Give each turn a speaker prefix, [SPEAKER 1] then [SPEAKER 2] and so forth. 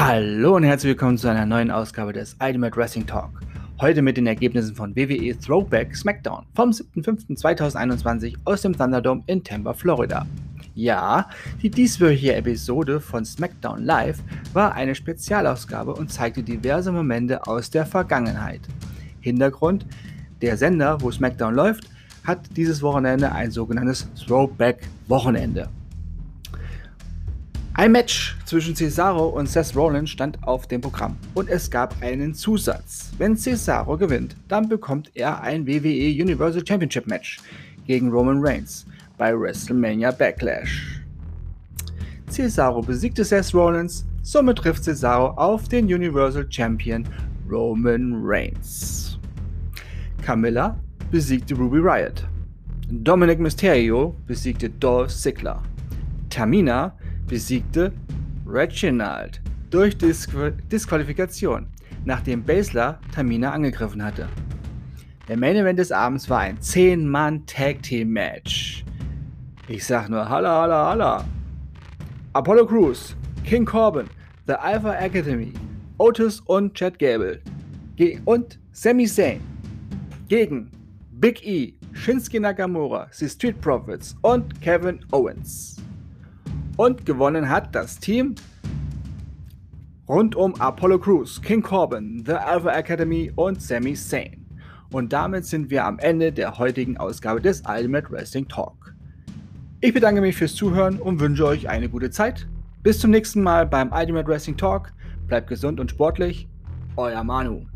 [SPEAKER 1] Hallo und herzlich willkommen zu einer neuen Ausgabe des Ultimate Wrestling Talk. Heute mit den Ergebnissen von WWE Throwback SmackDown vom 7.5.2021 aus dem Thunderdome in Tampa, Florida. Ja, die dieswöchige Episode von SmackDown Live war eine Spezialausgabe und zeigte diverse Momente aus der Vergangenheit. Hintergrund: Der Sender, wo SmackDown läuft, hat dieses Wochenende ein sogenanntes Throwback-Wochenende. Ein Match zwischen Cesaro und Seth Rollins stand auf dem Programm und es gab einen Zusatz. Wenn Cesaro gewinnt, dann bekommt er ein WWE Universal Championship Match gegen Roman Reigns bei WrestleMania Backlash. Cesaro besiegte Seth Rollins, somit trifft Cesaro auf den Universal Champion Roman Reigns. Camilla besiegte Ruby Riot. Dominic Mysterio besiegte Dolph Ziggler. Tamina besiegte Reginald durch Disqual Disqualifikation, nachdem Basler Tamina angegriffen hatte. Der Main Event des Abends war ein 10-Mann-Tag-Team-Match. Ich sag nur Halla, Halla, Halla. Apollo Crews, King Corbin, The Alpha Academy, Otis und Chad Gable und Sami Zayn gegen Big E, Shinsuke Nakamura, The Street Profits und Kevin Owens. Und gewonnen hat das Team rund um Apollo Crews, King Corbin, The Alpha Academy und Sami Zayn. Und damit sind wir am Ende der heutigen Ausgabe des Ultimate Wrestling Talk. Ich bedanke mich fürs Zuhören und wünsche euch eine gute Zeit. Bis zum nächsten Mal beim Ultimate Wrestling Talk. Bleibt gesund und sportlich. Euer Manu.